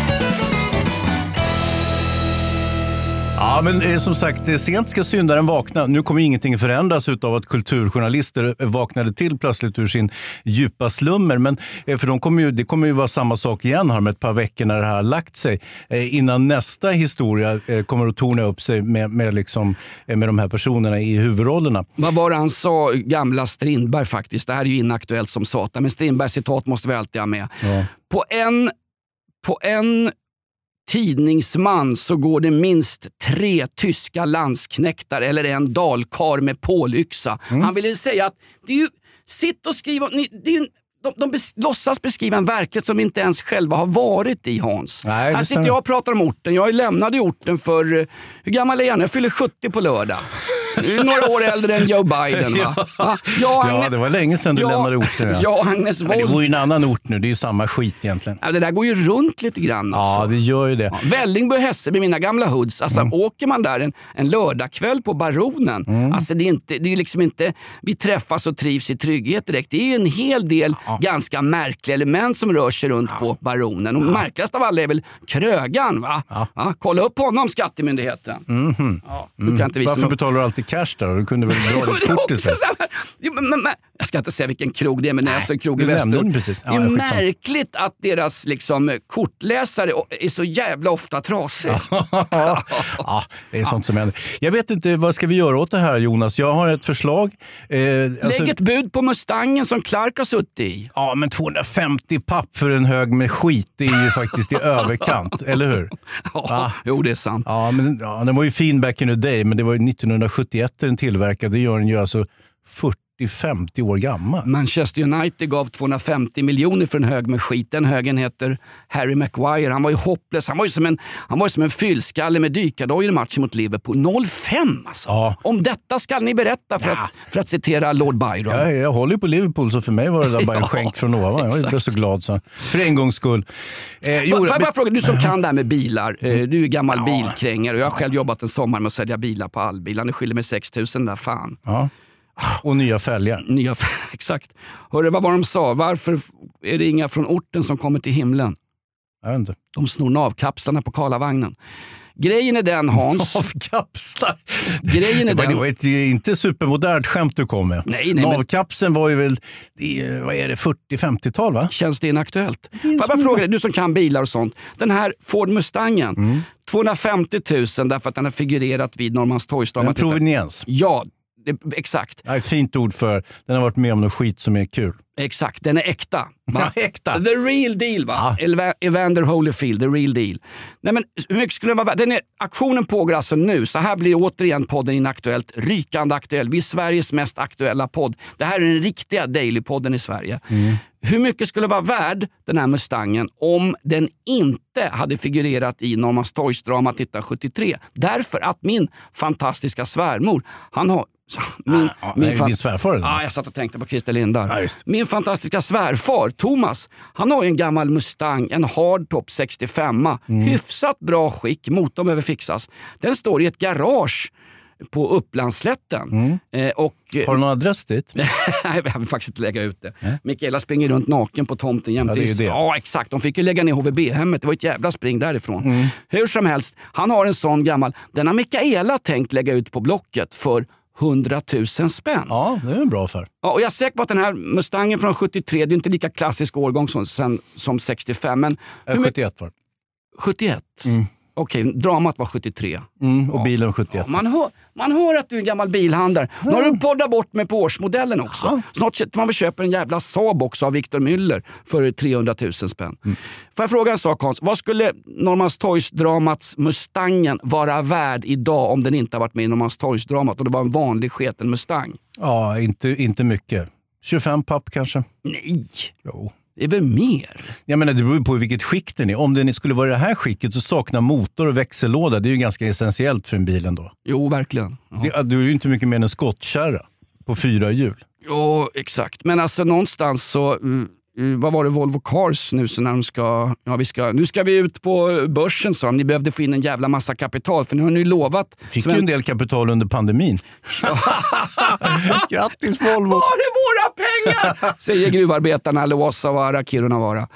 Ja, men eh, som sagt, eh, sent ska syndaren vakna. Nu kommer ingenting förändras av att kulturjournalister eh, vaknade till plötsligt ur sin djupa slummer. Men, eh, för de kommer ju, det kommer ju vara samma sak igen här med ett par veckor när det här har lagt sig. Eh, innan nästa historia kommer att torna upp sig med, med, liksom, med de här personerna i huvudrollerna. Vad var det han sa, gamla Strindberg faktiskt. Det här är ju inaktuellt som satan, men Strindbergs citat måste vi alltid ha med. På en, på en tidningsman så går det minst tre tyska landsknektar eller en dalkar med pålyxa. Mm. Han ville säga att det är ju, sitt och skriv ni, det är ju, de, de bes, låtsas beskriva en verklighet som inte ens själva har varit i Hans. Nej, Här sitter jag och pratar om orten. Jag lämnade orten för, hur gammal är jag nu? Jag fyller 70 på lördag. Du är några år äldre än Joe Biden va? och [laughs] Ja, Agne- det var länge sedan du Ja, lämnade orten. jag och Agnes Men det Wold. går ju en annan ort nu, det är ju samma skit egentligen. Ja, det där går ju runt lite grann alltså. Ja, det gör ju det. Ja, Vällingby och Hässelby, mina gamla hoods. Alltså, Mm. Åker man där en, en lördagkväll på Baronen, alltså, det är, inte, det är liksom inte vi träffas och trivs i trygghet direkt. Det är ju en hel del ganska märkliga element som rör sig runt på Baronen. Och märkligast av alla är väl Krögan. Va? Ja, kolla upp honom, Skattemyndigheten. Ja, du kan inte visa. Varför någon- betalar du alltid cash där? Du kunde väl dra [laughs] ditt kort istället? Jag ska inte säga vilken krog det är, men det är en krog i Västerort. precis. Ja, det är märkligt att deras liksom, kortläsare är så jävla ofta trasiga. [laughs] ja, det är sånt som händer. Jag vet inte, vad ska vi göra åt det här Jonas? Jag har ett förslag. Eh, alltså- Lägg ett bud på Mustangen som Clark har suttit i. Ja, men 250 papp för en hög med skit, det är ju faktiskt i [laughs] överkant, eller hur? Ja, Va? jo, det är sant. Ja, men, ja, den var ju fin back in the day, men det var ju 1971 den tillverkade. Det gör den ju alltså 40-50 år gammal. Manchester United gav 250 miljoner för en hög med skit. Den högen heter Harry Maguire. Han var ju hopplös. Han var ju som en, han var som en fyllskalle med dykardojor i matchen mot Liverpool. 0-5 alltså. Ja. Om detta skall ni berätta för, att, för att citera Lord Byron. Jag, jag håller ju på Liverpool, så för mig var det där bara en [laughs] Ja, skänk från ovan. Jag blev så glad. Så. För en gångs skull. Eh, jo, Får jag bara fråga, du som kan det här med bilar. eh, Du är gammal Ja. bilkrängare och jag har själv jobbat en sommar med att sälja bilar på allbilar. Nu skiljer mig 6 000 där, fan. ja. Och nya fälgar. Nya, [laughs] exakt. Hörru, vad var de sa? Varför är det inga från orten som kommer till himlen? Jag vet inte. De snor navkapslarna på Karlavagnen. Grejen är den Hans. [laughs] Navkapslar. Grejen är det var, den- det var ett inte supermodernt skämt du kom med. Nej, nej, men- Navkapseln var ju väl, vad är det, 40-50-tal va? Känns det inaktuellt? Får jag bara fråga dig, du som kan bilar och sånt. Den här Ford Mustangen, Mm. 250 000 därför att den har figurerat vid Norrmalmstorgsdagen. En proveniens. Ja, exakt. Ja, ett fint ord för den har varit med om något skit som är kul. Exakt, den är äkta. Ja, äkta. The real deal va? Elva- Evander Holyfield, the real deal. Nej, men hur mycket skulle den vara värd? Den är, aktionen pågår alltså nu, så här blir återigen podden Inaktuellt rykande aktuell. Vi är Sveriges mest aktuella podd. Det här är den riktiga Daily-podden i Sverige. Hur mycket skulle vara värd den här Mustangen om den inte hade figurerat i Norrmalmstorgsdramat 1973? Därför att min fantastiska svärmor, han har min, ja, min din svärfar? Ja, jag satt och tänkte på Christer Lindar. Just. Min fantastiska svärfar Thomas, han har ju en gammal Mustang, en hardtop 65. Mm. Hyfsat bra skick, motorn behöver fixas. Den står i ett garage på Upplandsslätten. Eh, och, Mm. Har du någon adress dit? [laughs] Nej, jag vill faktiskt inte lägga ut det. Mikaela springer runt naken på tomten jämte. Ja, det ja, exakt. De fick ju lägga ner HVB-hemmet. Det var ett jävla spring därifrån. Mm. Hur som helst, han har en sån gammal. Den har Mikaela tänkt lägga ut på Blocket för 100 000 spänn. Ja, det är en bra affär. Ja, och jag är säker på att den här Mustangen från 73, det är inte lika klassisk årgång som, sen, som 65. Men Eh, hur mycket- 71 var det. 71? Okej, dramat var 73. Mm, och bilen 71. Man hör, man hör att du är en gammal bilhandlare. Nu har du poddat bort mig på årsmodellen också. Snart sitter man köper en jävla Saab också av Victor Müller för 300 000 spänn. Mm. Får jag fråga en sak Hans? Vad skulle Norrmalmstorgsdramats Mustangen vara värd idag om den inte har varit med i Norrmalmstorgsdramat och det var en vanlig sketen Mustang? Ja, inte, inte mycket. 25 papp kanske? Nej, Jo. Det är väl mer? Jag menar, det beror ju på vilket skick den är. Om den skulle vara i det här skicket så saknar motor och växellåda. Det är ju ganska essentiellt för en bil ändå. Jo, verkligen. Ja. Du är ju inte mycket mer än en skottkärra på fyra hjul. Jo, exakt. Men alltså någonstans så... uh, uh, vad var det Volvo Cars nu så när de ska, ja, vi ska... Nu ska vi ut på börsen sa de. Ni behövde få in en jävla massa kapital för nu har ni lovat... Fick Sven- ju en del kapital under pandemin. [laughs] Grattis Volvo! Våra pengar? [laughs] Säger gruvarbetarna Luossavaara, Kirunavaara.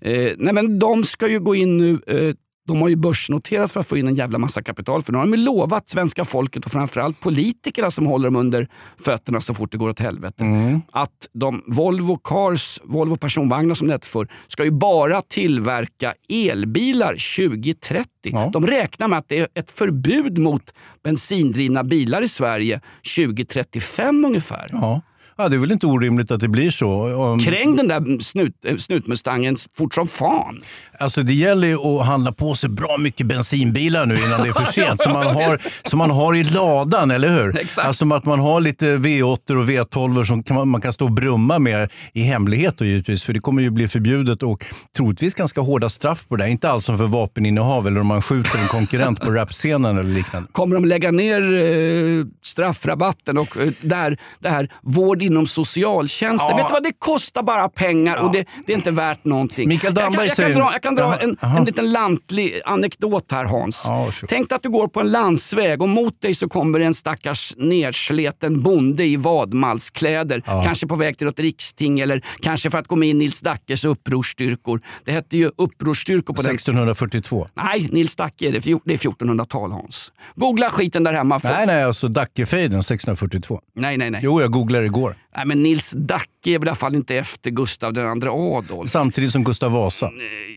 Eh, nej men de ska ju gå in nu. Eh, de har ju börsnoterat för att få in en jävla massa kapital. För nu har de ju lovat svenska folket och framförallt politikerna som håller dem under fötterna så fort det går åt helvete. Att de Volvo Cars, Volvo personvagnar som det heter för, ska ju bara tillverka elbilar 2030. Ja. De räknar med att det är ett förbud mot bensindrivna bilar i Sverige 2035 ungefär. Ja. Ja, det är väl inte orimligt att det blir så. Om- Kräng den där snut, eh, snutmustangen fort som fan. Alltså det gäller ju att handla på sig bra mycket bensinbilar nu innan det är för [laughs] sent. Som man har, som man har i ladan, eller hur? Exakt. Alltså att man har lite V8 och V12 som kan, man- man kan stå och brumma med i hemlighet då, givetvis. För det kommer ju bli förbjudet och troligtvis ganska hårda straff på det. Inte alls som för vapeninnehav eller om man skjuter en konkurrent på rapscenen eller liknande. Kommer de lägga ner eh, straffrabatten och eh, det, här, det här vård inom socialtjänsten? Ja. Vet du vad, det kostar bara pengar och det, det är inte värt någonting. Mikael Damberg jag, kan, jag, kan dra, jag kan dra en, en liten lantlig anekdot här Hans. Ja, sure. Tänk att du går på en landsväg och mot dig så kommer en stackars nersleten bonde i vadmalskläder. Kanske på väg till ett riksting eller kanske för att gå med i Nils Dackes upprorsstyrkor. Det hette ju upprorsstyrkor på den 1642. Nej, Nils Dacke är det. Det är 1400-tal Hans. Googla skiten där hemma. För... Nej, nej, alltså Dackefejden 1642. nej, nej. nej. Jo, jag googlade igår. Nej men Nils Dacke är väl i alla fall inte efter Gustav den andra Adolf. Samtidigt som Gustav Vasa.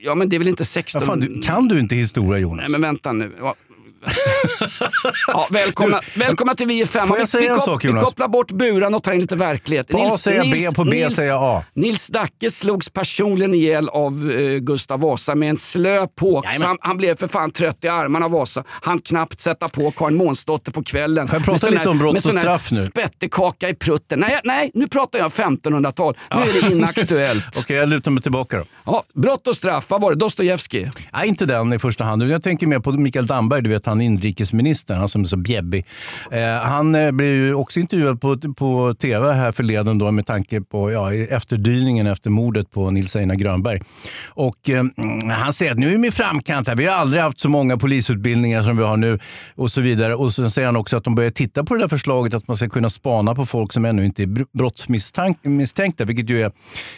Ja, men det är väl inte 16... Ja, fan, du, kan du inte historia Jonas? Nej, men vänta nu. Ja. [laughs] Ja, välkomna, välkomna till Vi är femma. Får jag Vi- säga vi, en sak, Vi Jonas? kopplar bort buran och tar in lite verklighet. På A säger jag B, på B säger jag A. Nils Dacke slogs personligen ihjäl av eh, Gustav Vasa med en slö påk. Han, han blev för fan trött i armarna av Vasa. Han knappt sätta på Karin Månsdotter på kvällen. Får jag prata lite här- om brott och straff nu? Spettekaka i prutten. Nej, nej, nu pratar jag 1500-tal. Nu är det inaktuellt. [laughs] Okej, jag lutar mig tillbaka då. ja, brott och straff, vad var det? Dostojevskij? Nej, inte den i första hand. Jag tänker mer på Mikael Damberg, du vet han inrikesministern, han som är så bjäbbig. Eh, han eh, blev ju också intervjuad på, på tv här förleden då med tanke på ja, efterdyningen efter mordet på Nils Einar Grönberg. Och eh, mm, han säger att nu är vi i framkant här. Vi har aldrig haft så många polisutbildningar som vi har nu och så vidare. Och sen säger han också att de börjar titta på det där förslaget att man ska kunna spana på folk som ännu inte är brottsmisstänkta, vilket ju är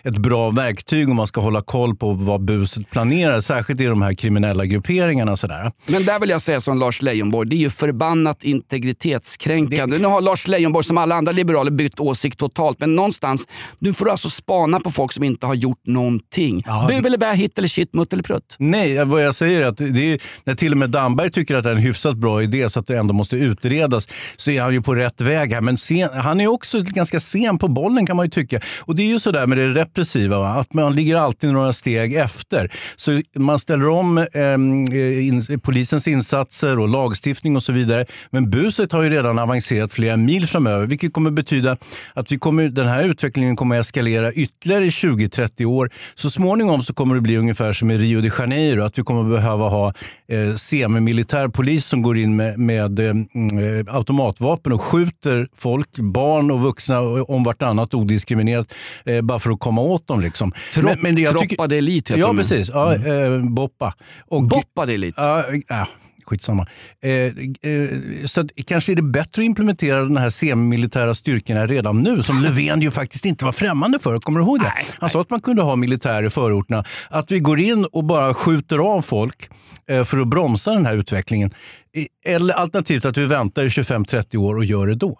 ett bra verktyg om man ska hålla koll på vad buset planerar, särskilt i de här kriminella grupperingarna. Sådär. Men där vill jag säga som Lars Leijonborg, det är ju förbannat integritetskränkande. Nu har Lars Leijonborg som alla andra liberaler bytt åsikt totalt, men någonstans, nu får du alltså spana på folk som inte har gjort någonting. Bu eller bä, hit eller shit, mutt eller prutt. Nej, vad jag säger är att det är, när till och med Damberg tycker att det är en hyfsat bra idé så att det ändå måste utredas så är han ju på rätt väg här. Men sen, han är också ganska sen på bollen kan man ju tycka. Och det är ju sådär med det repressiva, va? att man ligger alltid några steg efter. Så man ställer om ehm, in, polisens insatser och lagstiftning och så vidare. Men buset har ju redan avancerat flera mil framöver, vilket kommer betyda att vi kommer, den här utvecklingen kommer att eskalera ytterligare i 20-30 år. Så småningom så kommer det bli ungefär som i Rio de Janeiro, att vi kommer behöva ha eh, semimilitär polis som går in med, med eh, mm, automatvapen och skjuter folk, barn och vuxna om vartannat odiskriminerat, eh, bara för att komma åt dem. Liksom. Trop- Troppa de Elite heter Ja, precis. Ja, eh, Boppa. Och, Boppa de Elite. Ja, ja, skitsamma. Eh, eh, så att, kanske är det bättre att implementera den här semimilitära styrkorna redan nu, som Löfven ju faktiskt inte var främmande för. Kommer du ihåg det? Han sa att man kunde ha militär i förorterna. Att vi går in och bara skjuter av folk eh, för att bromsa den här utvecklingen. Eller alternativt att vi väntar i 25-30 år och gör det då.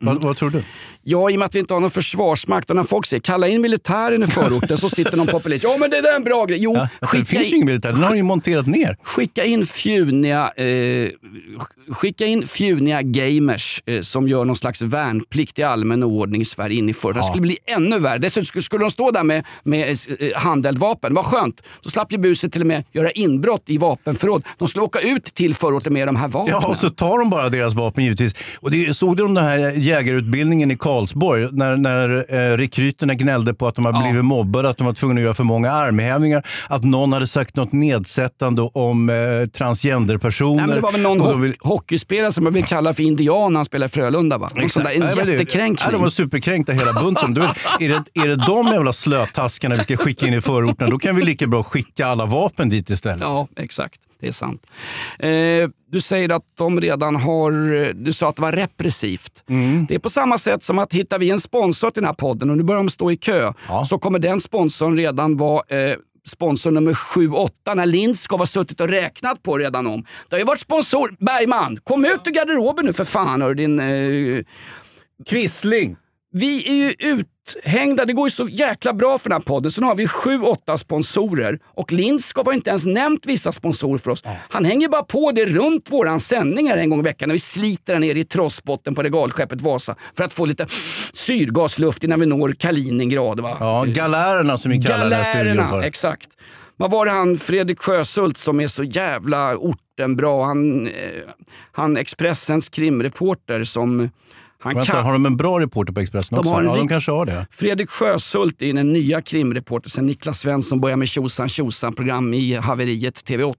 Vad, vad tror du? Ja, i och med att vi inte har någon försvarsmakt och när folk säger kalla in militären i förorten så sitter någon populist. Ja, men det där är en bra grej. Jo, Ja, för det skicka, finns ju in, ingen militär, den har ju monterat ner. skicka in fjuniga, eh, skicka in fjuniga gamers eh, som gör någon slags värnplikt i allmän ordning i Sverige in i förorten. Det skulle bli ännu värre. Dessutom skulle, skulle de stå där med, med eh, handeldvapen. Vad skönt. Då slapp ju buset till och med göra inbrott i vapenförråd. De skulle åka ut till förorten med de här vapnen. Ja, och så tar de bara deras vapen givetvis. Och det, såg du om den här jägarutbildningen i Karlsborg? När, när eh, rekryterna gnällde på att de har Ja. blivit mobbade, att de var tvungna att göra för många armhävningar. Att någon hade sagt något nedsättande om eh, transgenderpersoner. Nej, men det var väl någon ho- vill- hockeyspelare som man vill kalla för indian när han spelar i Frölunda. Va? Någon sån där, en Nej, jättekränkning. Ja, de var superkränkta hela bunten. Du är, det, är det de jävla slötaskarna vi ska skicka in i förorten, då kan vi lika bra skicka alla vapen dit istället. Ja, exakt. Det är sant. Eh, du säger att de redan har... Du sa att det var repressivt. Mm. Det är på samma sätt som att hittar vi en sponsor till den här podden och nu börjar de stå i kö Ja. så kommer den sponsorn redan vara eh, sponsor nummer 7-8 när Lindskov har suttit och räknat på redan om. Det har ju varit sponsor... Bergman, kom ut ur garderoben nu för fan hör din... Eh, Quisling! vi är ju ute uthängda. Det går ju så jäkla bra för den här podden. Så nu har vi sju, åtta sponsorer. Och Lindskov har inte ens nämnt vissa sponsorer för oss. Han hänger bara på det runt våran sändningar en gång i veckan när vi sliter den ner i trossbotten på regalskeppet Vasa för att få lite syrgasluft innan vi når Kaliningrad. Va? Ja, galärerna som vi kallar den här studion Galärerna, för. exakt. Vad var det han, Fredrik Sjösult som är så jävla ortenbra. Han, eh, han Expressens krimreporter som... Han Vänta, kan, har de en bra reporter på Expressen De också? har en ja, de kanske har det. Fredrik Sjösult är den nya krimreporter sen Niklas Svensson började med Tjosan tjosan program i haveriet TV8.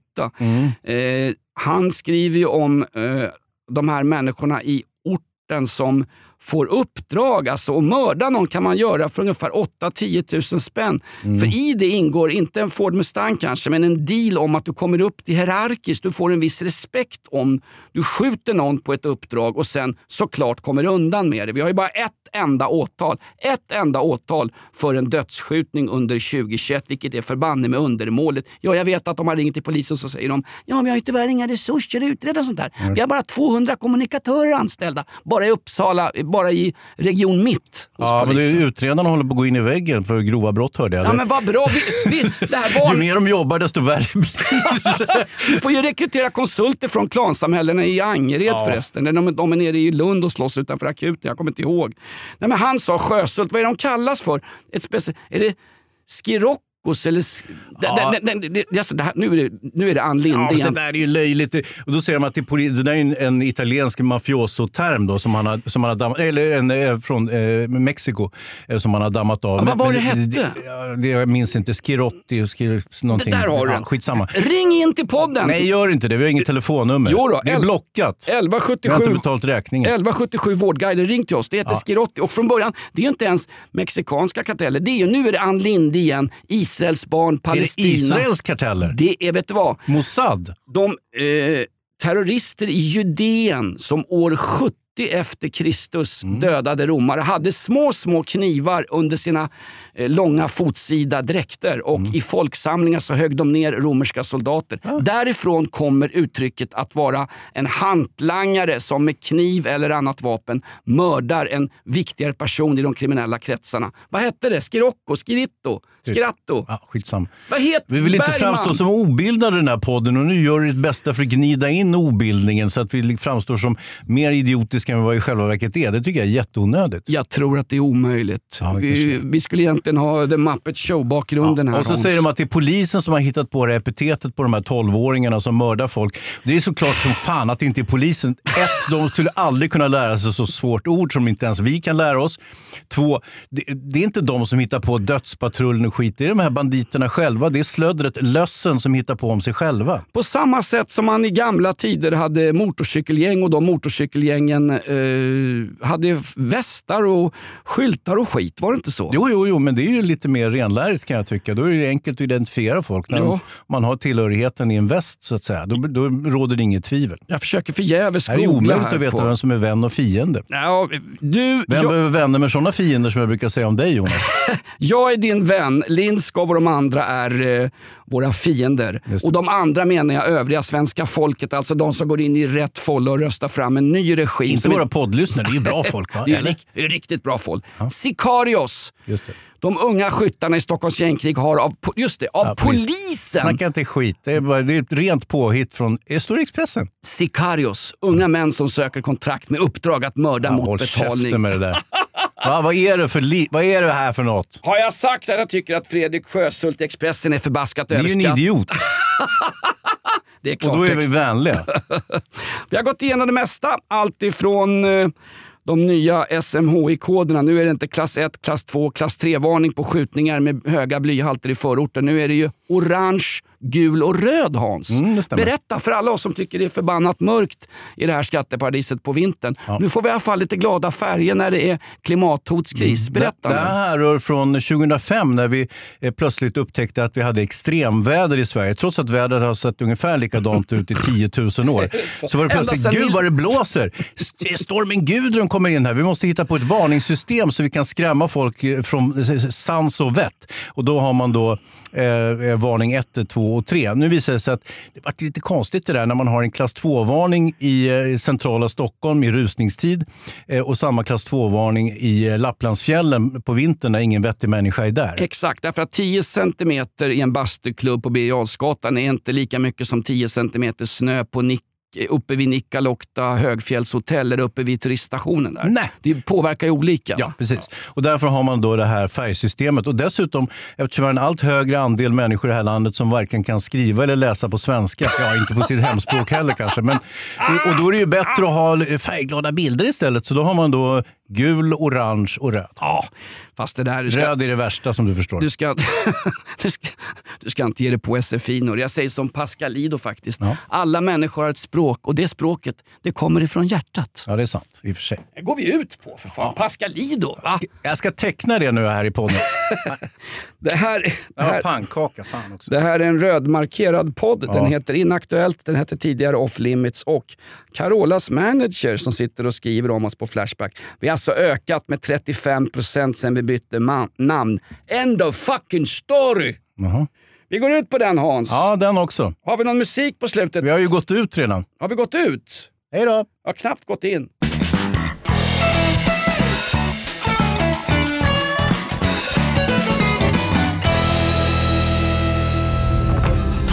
Eh, han skriver ju om eh, de här människorna i orten som får uppdrag. Alltså att mörda någon kan man göra för ungefär 8-10 000 spänn. För i det ingår, inte en Ford Mustang kanske, men en deal om att du kommer upp till hierarkiskt. Du får en viss respekt om du skjuter någon på ett uppdrag och sen såklart kommer undan med det. Vi har ju bara ett enda åtal. Ett enda åtal för en dödsskjutning under 2021, vilket är förbanne med undermåligt. Ja, jag vet att de har ringt till polisen och så säger de ja, vi har ju tyvärr inga resurser att utreda sånt där. Vi har bara 200 kommunikatörer anställda, bara i Uppsala, bara i Region Mitt hos Ja, men det polisen. är utredarna håller på att gå in i väggen för grova brott hörde jag. Ja men vad bra. Vi, vi, det här [laughs] Ju barn, mer de jobbar desto värre blir [laughs] vi får ju rekrytera konsulter från klansamhällena i Angered förresten. De, de är nere i Lund och slåss utanför akuten. Jag kommer inte ihåg. Nej, men han sa Sjösult, vad är de kallas för? Ett speci- är det Skiroccos eller... Ja. Det, det, det, det, det, alltså, det här, nu, är det, nu är det Ann Linde Ja, igen. där är ju löjligt. Och då säger de att det, det där är en, en italiensk mafioso-term då, som han har, som han har dammat, eller en eh, från eh, Mexiko eh, som han har dammat av. Ja, vad var det det, hette? ja, det, jag minns inte. Skirotti, skir, någonting. Det där har du ja. Skitsamma. Ring in till podden! Nej, gör inte det. Vi har inget telefonnummer. Jo då, det är blockat. 1177 Vi har inte betalt räkningen. 1177 Vårdguiden, ring till oss. Det heter Skirotti. Och från början, det är ju inte ens mexikanska karteller. Det är ju, nu är det Ann Linde igen. Israels barn, Är det Palestina. Israels karteller? Det är, vet du vad? Mossad? De eh, terrorister i Judeen som år 70 efter Kristus Mm. dödade romare hade små, små knivar under sina eh, långa fotsida dräkter och Mm. i folksamlingar så högg de ner romerska soldater. Därifrån kommer uttrycket att vara en hantlangare som med kniv eller annat vapen mördar en viktigare person i de kriminella kretsarna. Vad hette det? Scirocco? Sciritto? Scratto? Ja, skitsamma. Vad heter Vi vill inte Bergman? framstå som obildade i den här podden och nu gör du ditt bästa för att gnida in obildningen så att vi framstår som mer idiotiska än vad vi i själva verket är. Det tycker jag är jätteonödigt. Jag tror att det är omöjligt. Ja, det vi, vi skulle egentligen ha The Muppet Show-bakgrunden här och så Hans. säger de att det är polisen som har hittat på det epitetet på de här 12-åringarna som mördar folk. Det är såklart som fan att det inte är polisen. Ett, de skulle aldrig kunna lära sig så svårt ord som inte ens vi kan lära oss. Två, det, det är inte de som hittar på dödspatrullen och skit. Det är de här banditerna själva. Det är slödret, lössen som hittar på om sig själva. På samma sätt som man i gamla tider hade motorcykelgäng och de motorcykelgängen eh, hade västar och skyltar och skit. Var det inte så? Jo, jo, jo, men det är ju lite mer renlärigt kan jag tycka. Då är det enkelt att identifiera folk. När Ja. man har tillhörigheten i en väst så att säga. Då, då råder det inget tvivel. Jag försöker förgäves Det här är googla omöjligt att veta på... vem som är vän och fiende. Ja, du, Vem jag, behöver vänner med sådana fiender som jag brukar säga om dig Jonas? [laughs] jag är din vän, Lindskov och de andra är eh, våra fiender. Och de andra menar jag övriga svenska folket, alltså de som går in i rätt folla och röstar fram en ny regim. Inte våra poddlyssnare, det är ju bra folk va? [laughs] Det är, rik, det är riktigt bra folk. Sicarios. Just det. De unga skyttarna i Stockholms gängkrig har av, just det, av Ja, polisen Snacka inte skit. Det är, bara, det är ett rent påhitt från... Det står i Expressen. Sicarios, unga män som söker kontrakt med uppdrag att mörda Ja, mot håll betalning. käften med det där. [laughs] Va, vad, är det för li- vad är det här för något? Har jag sagt att jag tycker att Fredrik Sjösult i Expressen är förbaskat Det är ju en överskattad? idiot. [laughs] Det är Och då är klartext. vi vänliga. [laughs] Vi har gått igenom det mesta. Allt ifrån eh, de nya SMHI-koderna. Nu är det inte klass 1, klass 2, klass 3-varning på skjutningar med höga blyhalter i förorten. Nu är det ju orange, gul och röd Hans. Mm. Berätta för alla oss som tycker det är förbannat mörkt i det här skatteparadiset på vintern. Nu får vi i alla fall lite glada färger när det är klimathotskris. Berätta Det, det här rör från 2005 när vi eh, plötsligt upptäckte att vi hade extremväder i Sverige. Trots att vädret har sett ungefär likadant ut i 10 000 år. [laughs] Så var det plötsligt, gud vad det blåser! St- Stormen Gudrun kommer in här. Vi måste hitta på ett varningssystem så vi kan skrämma folk eh, från sans och vett. Och då har man då eh, eh, varning 1, 2 och 3. Nu visar det sig att det vart lite konstigt det där när man har en klass 2-varning i eh, centrala Stockholm i rusningstid eh, och samma klass 2-varning i eh, Lapplandsfjällen på vintern när ingen vettig människa är där. Exakt, därför att 10 centimeter i en bastuklubb på Birger Jarlsgatan är inte lika mycket som 10 centimeter snö på Nick uppe vid Nikkaluokta högfjällshotell eller uppe vid turiststationen. Där. Nej. Det påverkar ju olika. Ja, precis. Och därför har man då det här färgsystemet. Och dessutom, eftersom vi har en allt högre andel människor i det här landet som varken kan skriva eller läsa på svenska, ja inte på sitt hemspråk heller kanske, men, och då är det ju bättre att ha färgglada bilder istället. Så då har man då gul, orange och röd. Ja, fast det där... Ska, Röd är det värsta som du förstår. du, ska, [laughs] du, ska, du ska inte ge dig på SFI. Jag säger som Pascalido faktiskt. Ja. Alla människor har ett språk och det språket det kommer ifrån hjärtat. Ja, det är sant i och för sig. Det går vi ut på för fan. Pascalido. Va? Jag ska teckna det nu här i podden. Det här, det, här, pannkaka, fan också. det här är en rödmarkerad podd. Den Ja. heter Inaktuellt, den hette tidigare Off Limits och Carolas manager som sitter och skriver om oss på Flashback. Vi har alltså ökat med 35% sen vi bytte namn. End of fucking story! Jaha. Vi går ut på den Hans. Ja, den också. Har vi någon musik på slutet? Vi har ju gått ut redan. Har vi gått ut? Hej då! Jag har knappt gått in.